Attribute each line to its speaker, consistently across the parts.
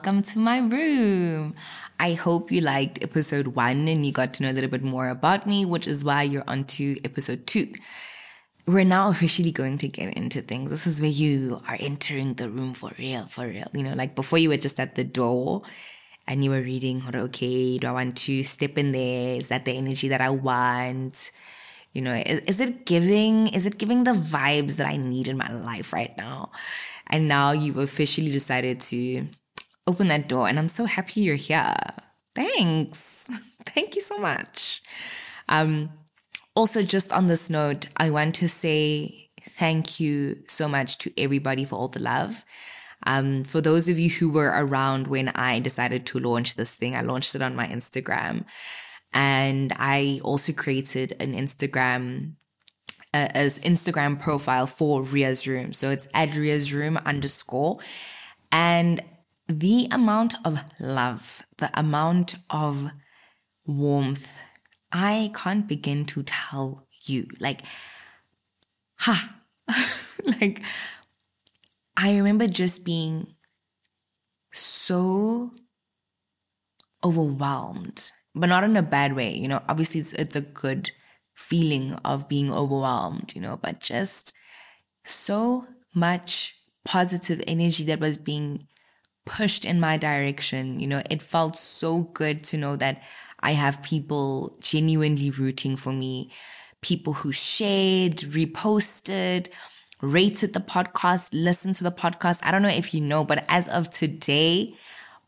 Speaker 1: welcome to my room. I hope you liked episode one and you got to know a little bit more about me, which is why you're on to episode two. We're now officially going to get into things. This is where you are entering the room for real, for real. You know, like before you were just at the door and you were reading, okay, do I want to step in there? Is that the energy that I want? You know, is, is it giving, is it giving the vibes that I need in my life right now? And now you've officially decided to open that door. And I'm so happy you're here. Thanks. Thank you so much. Um, also, just on this note, I want to say thank you so much to everybody for all the love. Um, for those of you who were around when I decided to launch this thing, I launched it on my Instagram. And I also created an Instagram uh, as Instagram profile for Rea's Room. So it's at Rea's Room underscore. And the amount of love, the amount of warmth, I can't begin to tell you. Like, ha, like, I remember just being so overwhelmed, but not in a bad way. You know, obviously, it's, it's a good feeling of being overwhelmed, you know, but just so much positive energy that was being pushed in my direction. You know, it felt so good to know that I have people genuinely rooting for me, people who shared, reposted, rated the podcast, listened to the podcast. I don't know if you know, but as of today,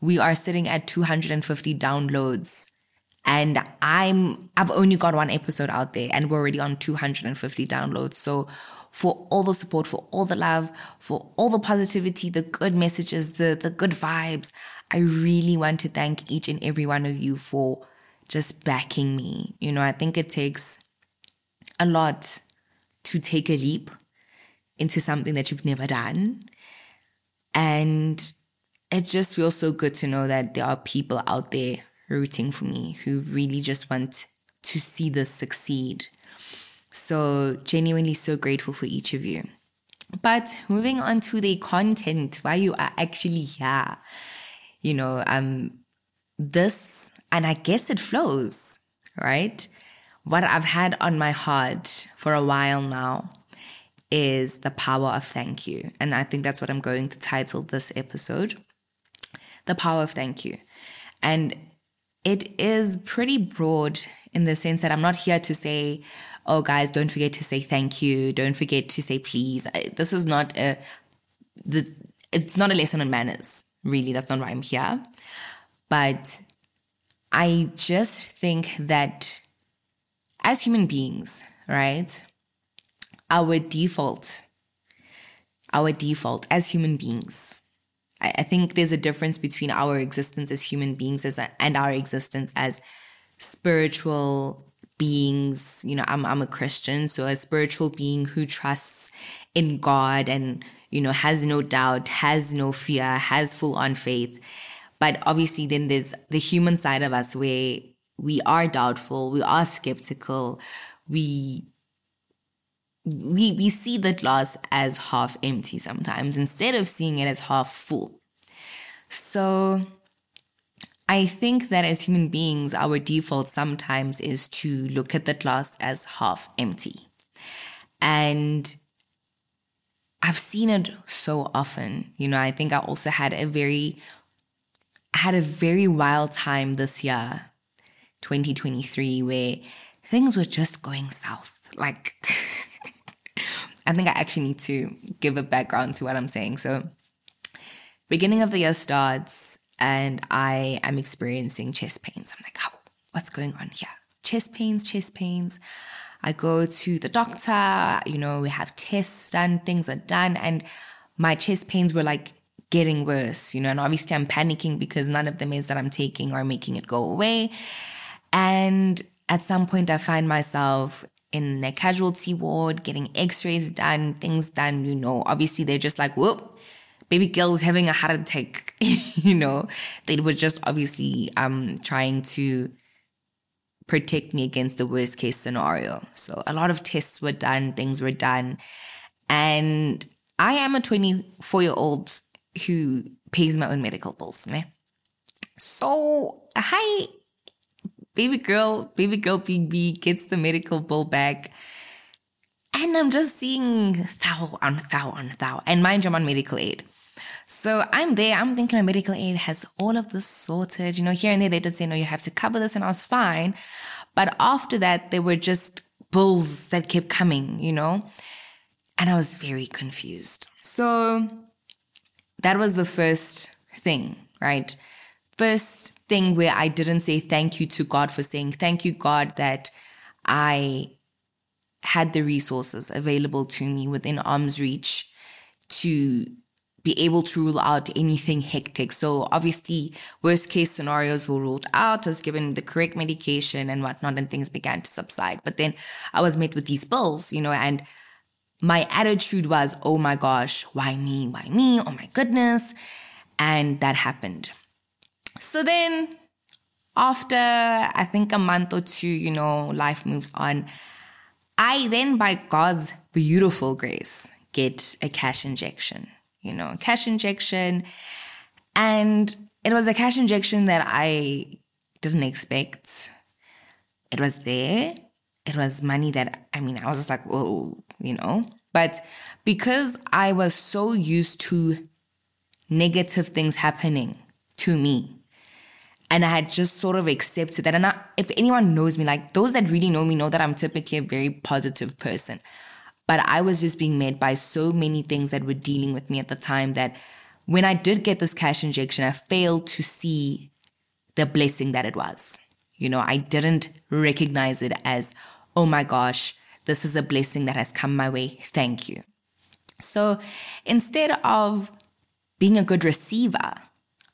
Speaker 1: we are sitting at 250 downloads and I'm I've only got one episode out there and we're already on 250 downloads. So for all the support, for all the love, for all the positivity, the good messages, the the good vibes, I really want to thank each and every one of you for just backing me. You know, I think it takes a lot to take a leap into something that you've never done. And it just feels so good to know that there are people out there rooting for me who really just want to see this succeed. So, genuinely so grateful for each of you. But moving on to the content, why you are actually here. You know, um, this, and I guess it flows, right? What I've had on my heart for a while now is the power of thank you. And I think that's what I'm going to title this episode The Power of Thank You. And it is pretty broad in the sense that I'm not here to say, oh, guys, don't forget to say thank you. Don't forget to say please. This is not a, the, it's not a lesson on manners. Really, that's not why I'm here. But I just think that as human beings, right, our default, our default as human beings I, think there's a difference between our existence as human beings as, and our existence as spiritual beings. You know, I'm, I'm a Christian, so a spiritual being who trusts in God and, you know, has no doubt, has no fear, has full on faith. But obviously, then there's the human side of us where we are doubtful, we are skeptical, we we we see the glass as half empty sometimes instead of seeing it as half full. So I think that as human beings, our default sometimes is to look at the glass as half empty. And I've seen it so often. You know, I think I also had a very had a very wild time this year, 2023, where things were just going south. Like I think I actually need to give a background to what I'm saying. So, beginning of the year starts, and I am experiencing chest pains. I'm like, oh, what's going on here? Chest pains, chest pains. I go to the doctor, you know, we have tests done, things are done, and my chest pains were like getting worse, you know, and obviously I'm panicking because none of the meds that I'm taking are making it go away. And at some point, I find myself in a casualty ward, getting x-rays done, things done, you know, obviously they're just like, whoop, baby girl's having a heart attack, you know. They were just obviously um trying to protect me against the worst case scenario. So a lot of tests were done, things were done. And I am a 24 year old who pays my own medical bills. Ne? So, hi, baby girl, baby girl BB gets the medical bill back. And I'm just seeing thou on thou on thou. And mind you, I'm on medical aid. So I'm there, I'm thinking my medical aid has all of this sorted. You know, here and there they did say, no, you have to cover this, and I was fine. But after that, there were just bills that kept coming, you know? And I was very confused. So that was the first thing, right? First thing where I didn't say thank you to God for saying, thank you, God, that I had the resources available to me within arm's reach to be able to rule out anything hectic. So obviously, worst case scenarios were ruled out. I was given the correct medication and whatnot, and things began to subside. But then I was met with these bills, you know, and my attitude was, oh my gosh, why me? Why me? Oh my goodness. And that happened. So then after I think a month or two, you know, life moves on. I then, by God's beautiful grace, get a cash injection you know, cash injection. And it was a cash injection that I didn't expect. It was there. It was money that, I mean, I was just like, whoa, you know? But because I was so used to negative things happening to me, and I had just sort of accepted that. And I, if anyone knows me, like those that really know me know that I'm typically a very positive person. But I was just being met by so many things that were dealing with me at the time that when I did get this cash injection, I failed to see the blessing that it was. You know, I didn't recognize it as, oh my gosh, this is a blessing that has come my way. Thank you. So instead of being a good receiver,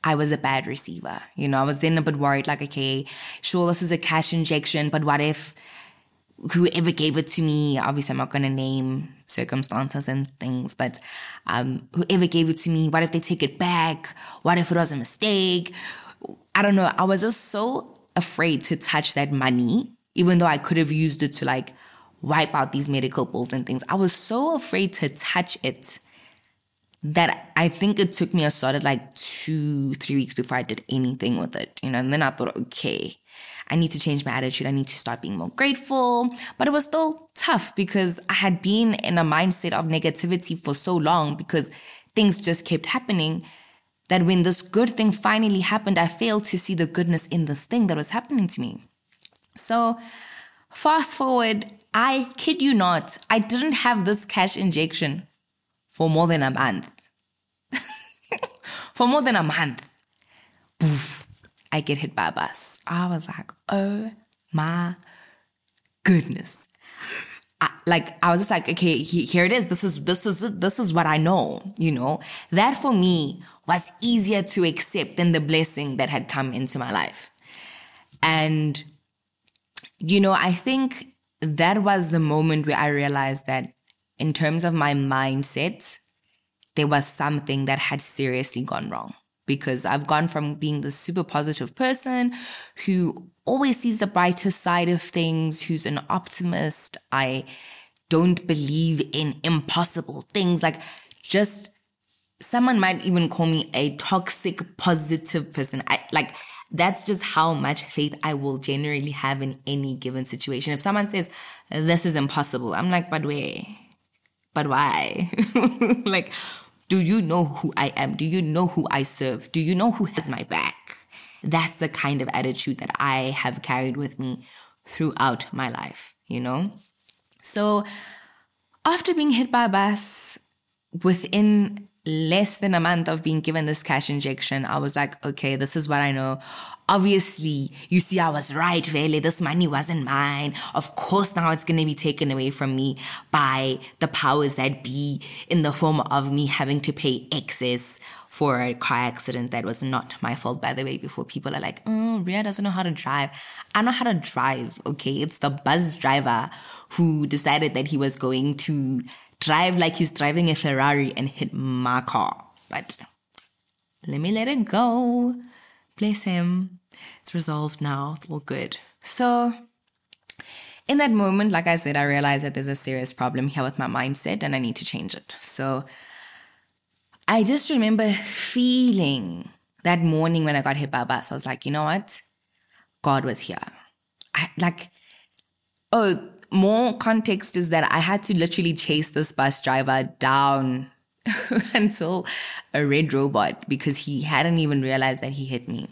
Speaker 1: I was a bad receiver. You know, I was then a bit worried, like, okay, sure, this is a cash injection, but what if whoever gave it to me, obviously I'm not going to name circumstances and things, but um, whoever gave it to me, what if they take it back? What if it was a mistake? I don't know. I was just so afraid to touch that money, even though I could have used it to like wipe out these medical bills and things. I was so afraid to touch it that I think it took me a solid like two, three weeks before I did anything with it, you know, and then I thought, okay, I need to change my attitude. I need to start being more grateful. But it was still tough because I had been in a mindset of negativity for so long because things just kept happening that when this good thing finally happened, I failed to see the goodness in this thing that was happening to me. So, fast forward, I kid you not, I didn't have this cash injection for more than a month. for more than a month. I get hit by a bus. I was like, oh my goodness. I, like I was just like, okay, he, here it is. This is this is this is what I know. You know that for me was easier to accept than the blessing that had come into my life, and you know I think that was the moment where I realized that in terms of my mindset, there was something that had seriously gone wrong because I've gone from being the super positive person who always sees the brighter side of things, who's an optimist. I don't believe in impossible things. Like, just someone might even call me a toxic positive person. I like that's just how much faith I will generally have in any given situation. If someone says this is impossible, I'm like, but where? But why? like, do you know who I am? Do you know who I serve? Do you know who has my back? That's the kind of attitude that I have carried with me throughout my life, you know? So after being hit by a bus within less than a month of being given this cash injection, I was like, okay, this is what I know. Obviously, you see, I was right, Vele. This money wasn't mine. Of course, now it's going to be taken away from me by the powers that be in the form of me having to pay excess for a car accident that was not my fault, by the way, before people are like, oh, Rea doesn't know how to drive. I know how to drive, okay? It's the bus driver who decided that he was going to drive like he's driving a Ferrari and hit my car. But let me let it go. Bless him. It's resolved now. It's all good. So, in that moment, like I said, I realized that there's a serious problem here with my mindset and I need to change it. So, I just remember feeling that morning when I got hit by a bus. I was like, you know what? God was here. I, like, oh, more context is that I had to literally chase this bus driver down until a red robot because he hadn't even realized that he hit me.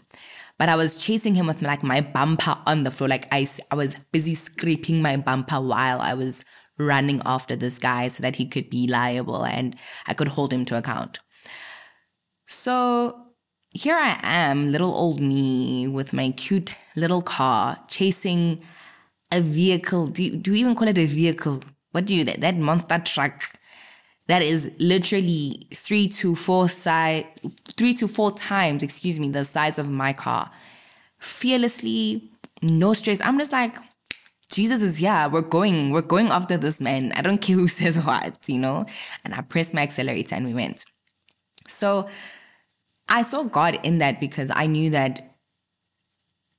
Speaker 1: But I was chasing him with like my bumper on the floor. Like I, I was busy scraping my bumper while I was running after this guy so that he could be liable and I could hold him to account. So here I am, little old me with my cute little car chasing a vehicle. Do, do you even call it a vehicle? What do you, that, that monster truck that is literally three to four size, three to four times, excuse me, the size of my car. Fearlessly, no stress. I'm just like, Jesus is here. We're going, we're going after this man. I don't care who says what, you know? And I pressed my accelerator and we went. So I saw God in that because I knew that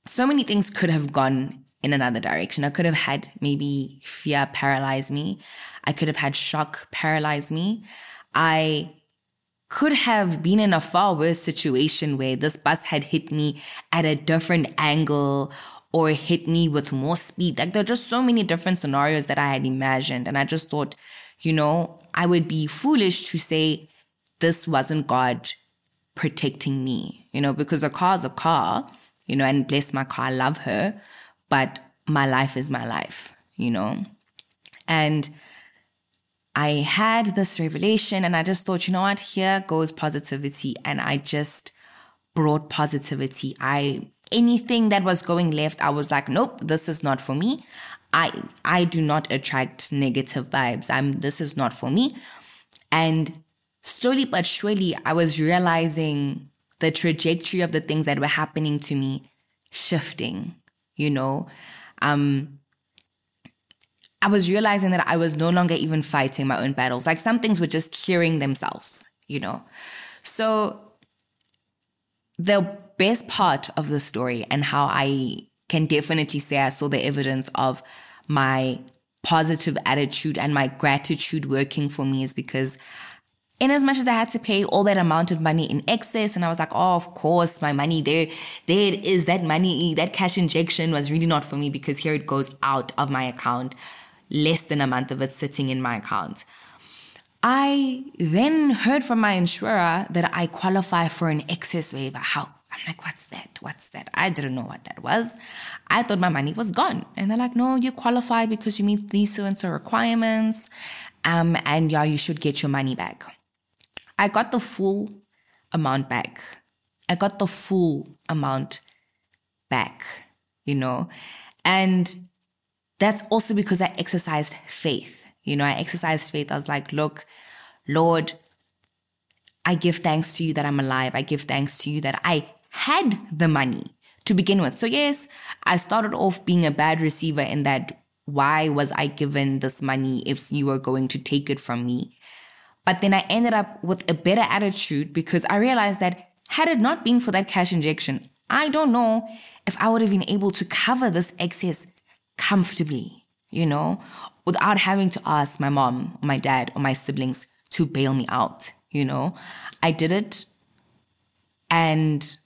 Speaker 1: so many things could have gone in another direction. I could have had maybe fear paralyze me. I could have had shock paralyze me. I could have been in a far worse situation where this bus had hit me at a different angle or hit me with more speed. Like there are just so many different scenarios that I had imagined. And I just thought, you know, I would be foolish to say this wasn't God protecting me, you know, because a car is a car, you know, and bless my car, I love her, but my life is my life, you know. And I had this revelation and I just thought, you know what, here goes positivity. And I just brought positivity. I anything that was going left, I was like, nope, this is not for me. I I do not attract negative vibes. I'm this is not for me. And slowly but surely, I was realizing the trajectory of the things that were happening to me shifting, you know. Um I was realizing that I was no longer even fighting my own battles. Like some things were just clearing themselves, you know. So the best part of the story and how I can definitely say I saw the evidence of my positive attitude and my gratitude working for me is because in as much as I had to pay all that amount of money in excess, and I was like, oh, of course, my money there, there it is. That money, that cash injection was really not for me because here it goes out of my account, less than a month of it sitting in my account. I then heard from my insurer that I qualify for an excess waiver. How I'm like, what's that? What's that? I didn't know what that was. I thought my money was gone. And they're like, no, you qualify because you meet these so and so requirements. Um, and yeah, you should get your money back. I got the full amount back. I got the full amount back, you know? And that's also because I exercised faith. You know, I exercised faith. I was like, look, Lord, I give thanks to you that I'm alive. I give thanks to you that I had the money to begin with. So, yes, I started off being a bad receiver in that why was I given this money if you were going to take it from me? But then I ended up with a better attitude because I realized that had it not been for that cash injection, I don't know if I would have been able to cover this excess comfortably, you know, without having to ask my mom or my dad or my siblings to bail me out, you know. I did it and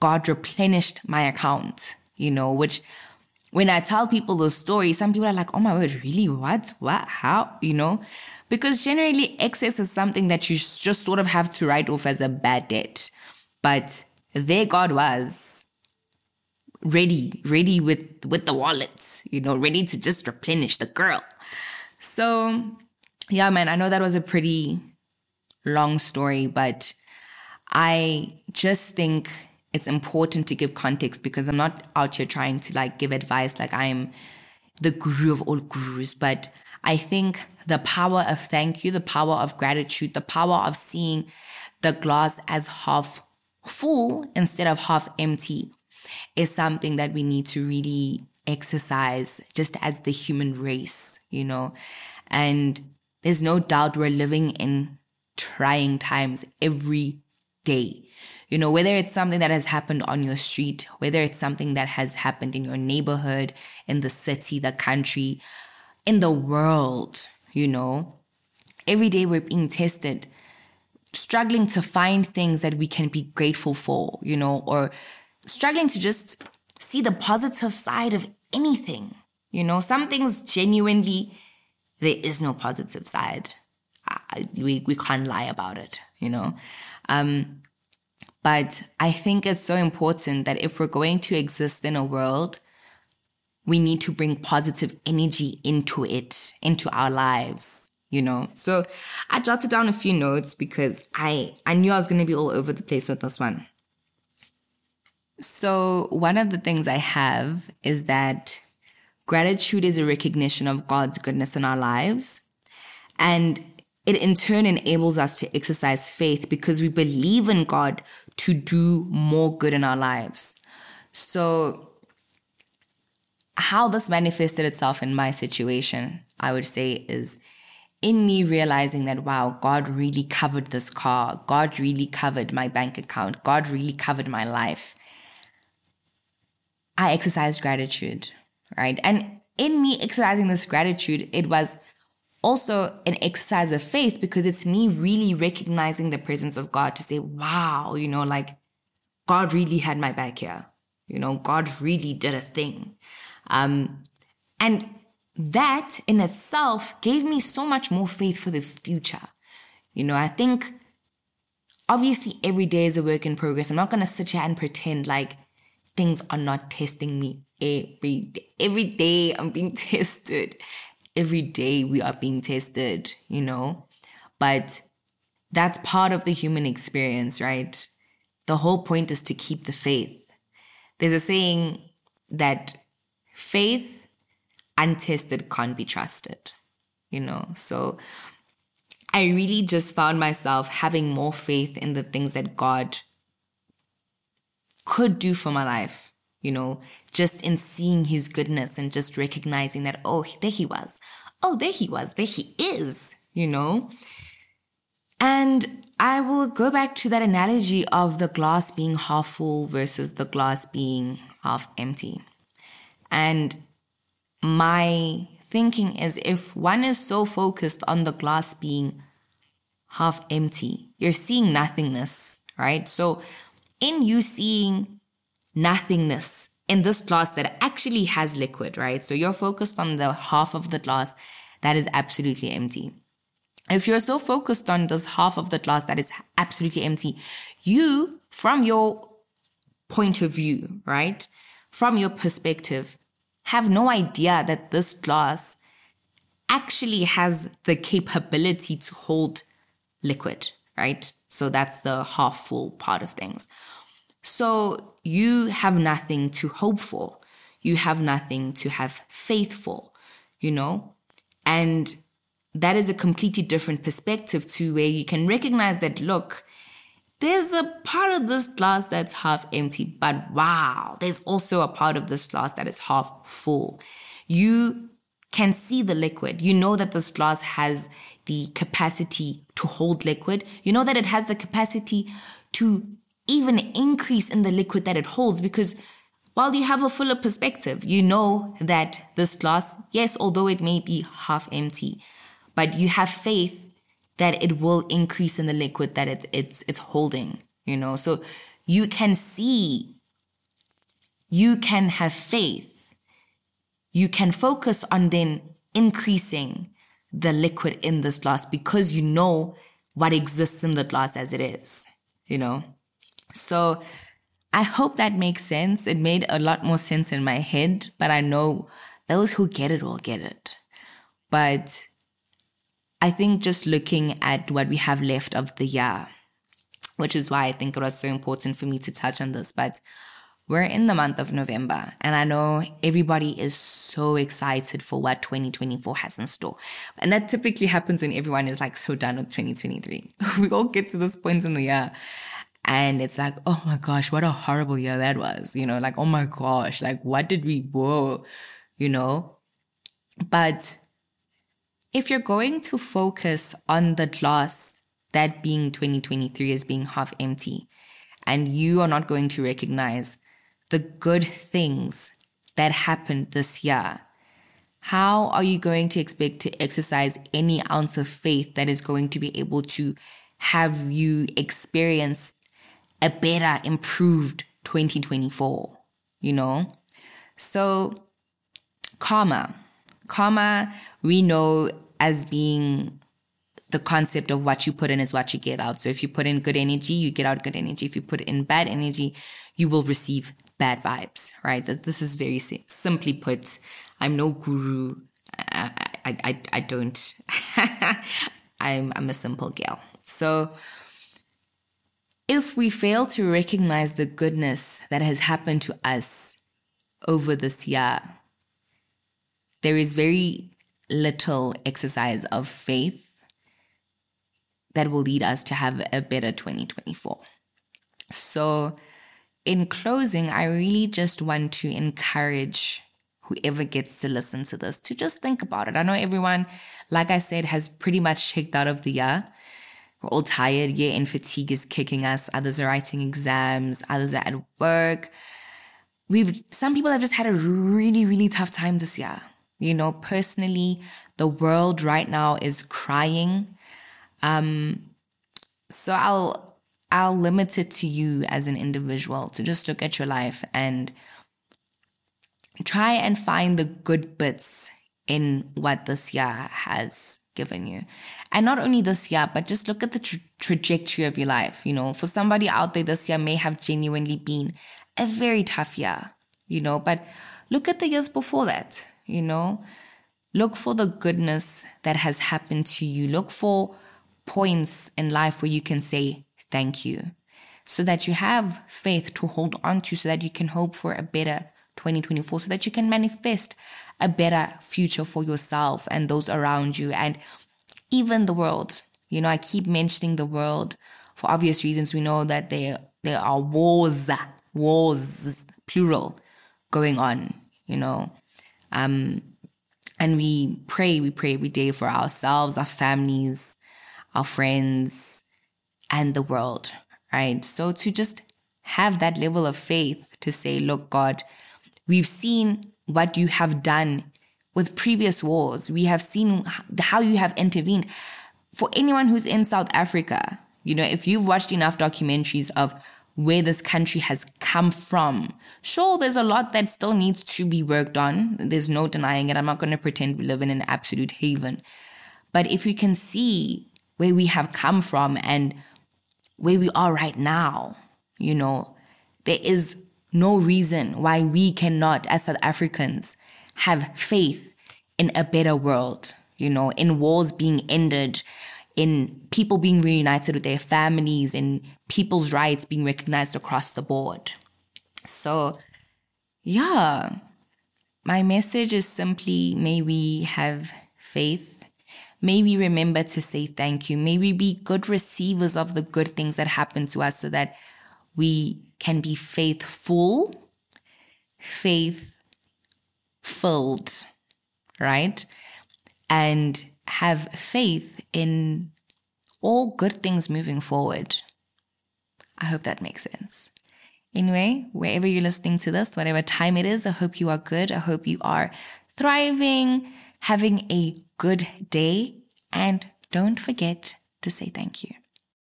Speaker 1: God replenished my account, you know, which when I tell people the story, some people are like, oh my word, really? What? What? How? You know? Because generally, excess is something that you just sort of have to write off as a bad debt. But there God was ready, ready with, with the wallet, you know, ready to just replenish the girl. So, yeah, man, I know that was a pretty long story, but I just think it's important to give context because I'm not out here trying to like give advice like I'm the guru of all gurus, but I think the power of thank you, the power of gratitude, the power of seeing the glass as half full instead of half empty is something that we need to really exercise just as the human race, you know. And there's no doubt we're living in trying times every day. You know, whether it's something that has happened on your street, whether it's something that has happened in your neighborhood, in the city, the country, in the world, you know, every day we're being tested. struggling to find things that we can be grateful for, you know, or struggling to just see the positive side of anything. You know, some things genuinely, there is no positive side. we, we can't lie about it, you know. Um, but I think it's so important that if we're going to exist in a world, we need to bring positive energy into it, into our lives you know. So I jotted down a few notes because I I knew I was going to be all over the place with this one. So one of the things I have is that gratitude is a recognition of God's goodness in our lives and it in turn enables us to exercise faith because we believe in God to do more good in our lives. So how this manifested itself in my situation, I would say is in me realizing that, wow, God really covered this car. God really covered my bank account. God really covered my life. I exercised gratitude, right? And in me exercising this gratitude, it was also an exercise of faith because it's me really recognizing the presence of God to say, wow, you know, like God really had my back here. You know, God really did a thing. Um, and that in itself gave me so much more faith for the future. You know, I think obviously every day is a work in progress. I'm not going to sit here and pretend like things are not testing me every day. Every day I'm being tested. Every day we are being tested, you know? But that's part of the human experience, right? The whole point is to keep the faith. There's a saying that faith untested can't be trusted, you know? So I really just found myself having more faith in the things that God could do for my life, you know, just in seeing his goodness and just recognizing that, oh, there he was. Oh, there he was. There he is, you know? And I will go back to that analogy of the glass being half full versus the glass being half empty. And my thinking is if one is so focused on the glass being half empty, you're seeing nothingness, right? So, in you seeing nothingness in this glass that actually has liquid, right? So, you're focused on the half of the glass that is absolutely empty. If you're so focused on this half of the glass that is absolutely empty, you, from your point of view, right? From your perspective, have no idea that this glass actually has the capability to hold liquid, right? So that's the half full part of things. So you have nothing to hope for. You have nothing to have faith for, you know? And that is a completely different perspective to where you can recognize that, look, there's a part of this glass that's half empty, but wow, there's also a part of this glass that is half full. You can see the liquid. You know that this glass has the capacity to hold liquid. You know that it has the capacity to even increase in the liquid that it holds because while you have a fuller perspective, you know that this glass, yes, although it may be half empty, but you have faith that it will increase in the liquid that it, it's it's holding you know? So you can see you can have faith. You can focus on then increasing the liquid in this glass because you know what exists in the glass as it is you know so i hope that makes sense it made a lot more sense in my head but i know those who get it will get it but I think just looking at what we have left of the year, which is why I think it was so important for me to touch on this. But we're in the month of November, and I know everybody is so excited for what 2024 has in store. And that typically happens when everyone is like so done with 2023. we all get to this point in the year. And it's like, oh my gosh, what a horrible year that was. You know, like, oh my gosh, like, what did we, whoa, you know? But if you're going to focus on the glass, that being 2023 as being half empty, and you are not going to recognize the good things that happened this year, how are you going to expect to exercise any ounce of faith that is going to be able to have you experienced a better, improved 2024? You know? So, karma. Karma, we know as being the concept of what you put in is what you get out. So if you put in good energy, you get out good energy. If you put in bad energy, you will receive bad vibes, right? That this is very simply put. I'm no guru. I, I, I, don't. I'm, I'm a simple girl. So if we fail to recognize the goodness that has happened to us over this year, there is very little exercise of faith that will lead us to have a better 2024. So, in closing, I really just want to encourage whoever gets to listen to this to just think about it. I know everyone, like I said, has pretty much checked out of the year. We're all tired. Year end fatigue is kicking us. Others are writing exams. Others are at work. We've, some people have just had a really, really tough time this year. You know, personally, the world right now is crying. Um, so I'll I'll limit it to you as an individual to just look at your life and try and find the good bits in what this year has given you. And not only this year, but just look at the tra- trajectory of your life. You know, for somebody out there, this year may have genuinely been a very tough year, you know, but look at the years before that, you know. Look for the goodness that has happened to you. Look for points in life where you can say, thank you. So that you have faith to hold on to, so that you can hope for a better 2024, so that you can manifest a better future for yourself and those around you and even the world. You know, I keep mentioning the world for obvious reasons. We know that there, there are wars, wars, plural, going on, you know. Um, and we pray, we pray every day for ourselves, our families, our friends, and the world, right? So to just have that level of faith to say, look, God, we've seen what you have done with previous wars. We have seen how you have intervened. For anyone who's in South Africa, you know, if you've watched enough documentaries of where this country has come from, sure, there's a lot that still needs to be worked on. There's no denying it. I'm not going to pretend we live in an absolute haven. But if you can see where we have come from and where we are right now. You know, there is no reason why we cannot, as South Africans, have faith in a better world, you know, in wars being ended, in people being reunited with their families, in people's rights being recognized across the board. So, yeah, my message is simply may we have faith May we remember to say thank you. May we be good receivers of the good things that happen to us so that we can be faithful, faith filled, right? And have faith in all good things moving forward. I hope that makes sense. Anyway, wherever you're listening to this, whatever time it is, I hope you are good. I hope you are thriving, having a good day, and don't forget to say thank you.